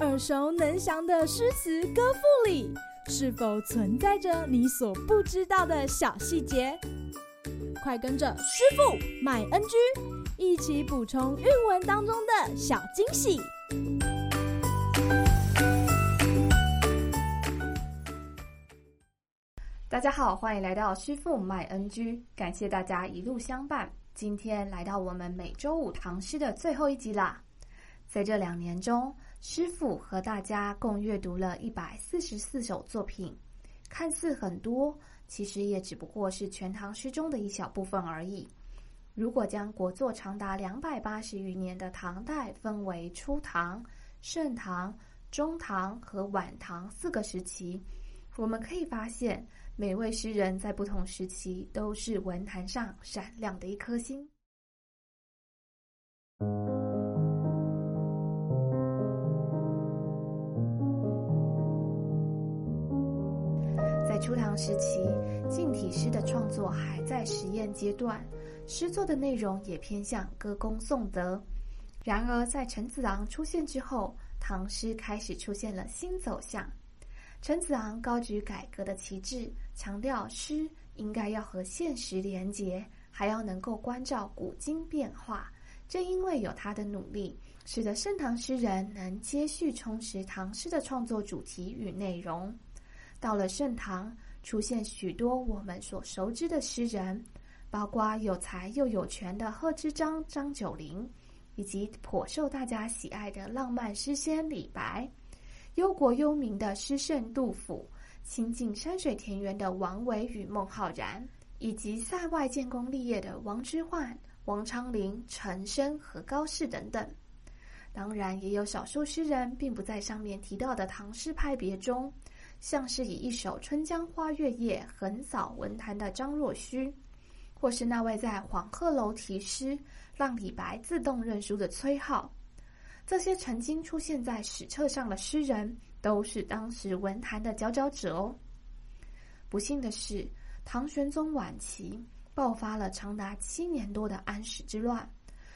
耳熟能详的诗词歌赋里，是否存在着你所不知道的小细节？快跟着师傅麦恩居一起补充韵文当中的小惊喜！大家好，欢迎来到师傅麦恩居，感谢大家一路相伴。今天来到我们每周五唐诗的最后一集啦。在这两年中，师傅和大家共阅读了一百四十四首作品，看似很多，其实也只不过是全唐诗中的一小部分而已。如果将国祚长达两百八十余年的唐代分为初唐、盛唐、中唐和晚唐四个时期，我们可以发现，每位诗人在不同时期都是文坛上闪亮的一颗星。初唐时期，近体诗的创作还在实验阶段，诗作的内容也偏向歌功颂德。然而，在陈子昂出现之后，唐诗开始出现了新走向。陈子昂高举改革的旗帜，强调诗应该要和现实连结，还要能够关照古今变化。正因为有他的努力，使得盛唐诗人能接续充实唐诗的创作主题与内容。到了盛唐，出现许多我们所熟知的诗人，包括有才又有权的贺知章、张九龄，以及颇受大家喜爱的浪漫诗仙李白。忧国忧民的诗圣杜甫，亲近山水田园的王维与孟浩然，以及塞外建功立业的王之涣、王昌龄、陈升和高适等等。当然，也有少数诗人并不在上面提到的唐诗派别中，像是以一首《春江花月夜》横扫文坛的张若虚，或是那位在黄鹤楼题诗让李白自动认输的崔颢。这些曾经出现在史册上的诗人，都是当时文坛的佼佼者哦。不幸的是，唐玄宗晚期爆发了长达七年多的安史之乱，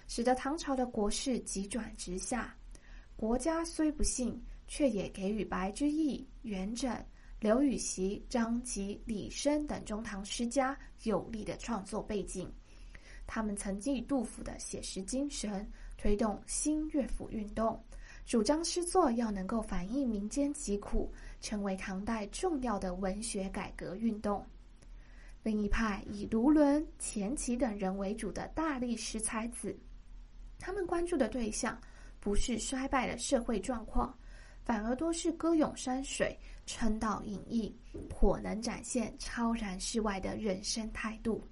使得唐朝的国势急转直下。国家虽不幸，却也给予白居易、元稹、刘禹锡、张籍、李绅等中唐诗家有力的创作背景。他们曾继杜甫的写实精神。推动新乐府运动，主张诗作要能够反映民间疾苦，成为唐代重要的文学改革运动。另一派以卢纶、钱琦等人为主的大历诗才子，他们关注的对象不是衰败的社会状况，反而多是歌咏山水、称道隐逸，颇能展现超然世外的人生态度。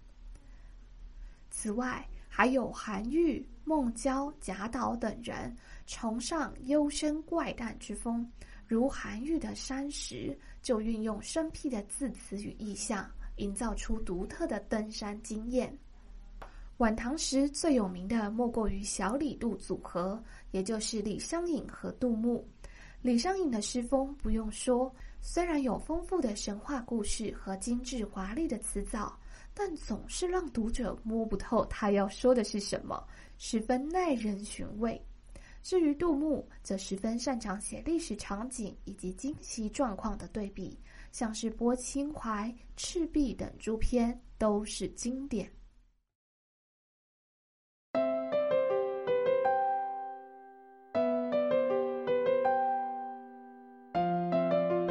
此外，还有韩愈、孟郊、贾岛等人崇尚幽深怪诞之风，如韩愈的《山石》就运用生僻的字词与意象，营造出独特的登山经验。晚唐时最有名的莫过于小李杜组合，也就是李商隐和杜牧。李商隐的诗风不用说，虽然有丰富的神话故事和精致华丽的词藻。但总是让读者摸不透他要说的是什么，十分耐人寻味。至于杜牧，则十分擅长写历史场景以及今昔状况的对比，像是《拨秦淮》《赤壁》等诸篇都是经典。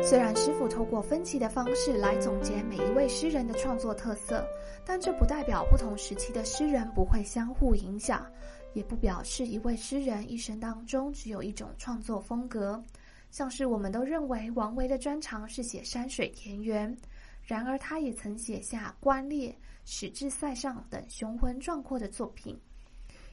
虽然师傅透过分期的方式来总结每一位诗人的创作特色，但这不代表不同时期的诗人不会相互影响，也不表示一位诗人一生当中只有一种创作风格。像是我们都认为王维的专长是写山水田园，然而他也曾写下《观猎》《使至塞上》等雄浑壮阔的作品。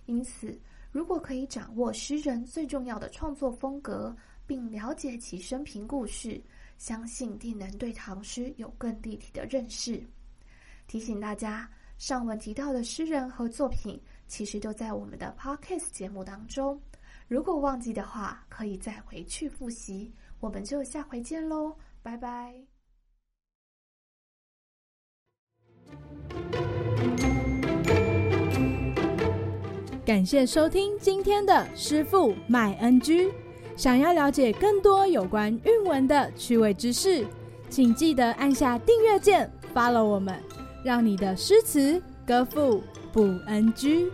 因此，如果可以掌握诗人最重要的创作风格，并了解其生平故事，相信定能对唐诗有更立体的认识。提醒大家，上文提到的诗人和作品，其实都在我们的 Podcast 节目当中。如果忘记的话，可以再回去复习。我们就下回见喽，拜拜。感谢收听今天的师傅麦恩居。想要了解更多有关韵文的趣味知识，请记得按下订阅键，follow 我们，让你的诗词歌赋不 NG。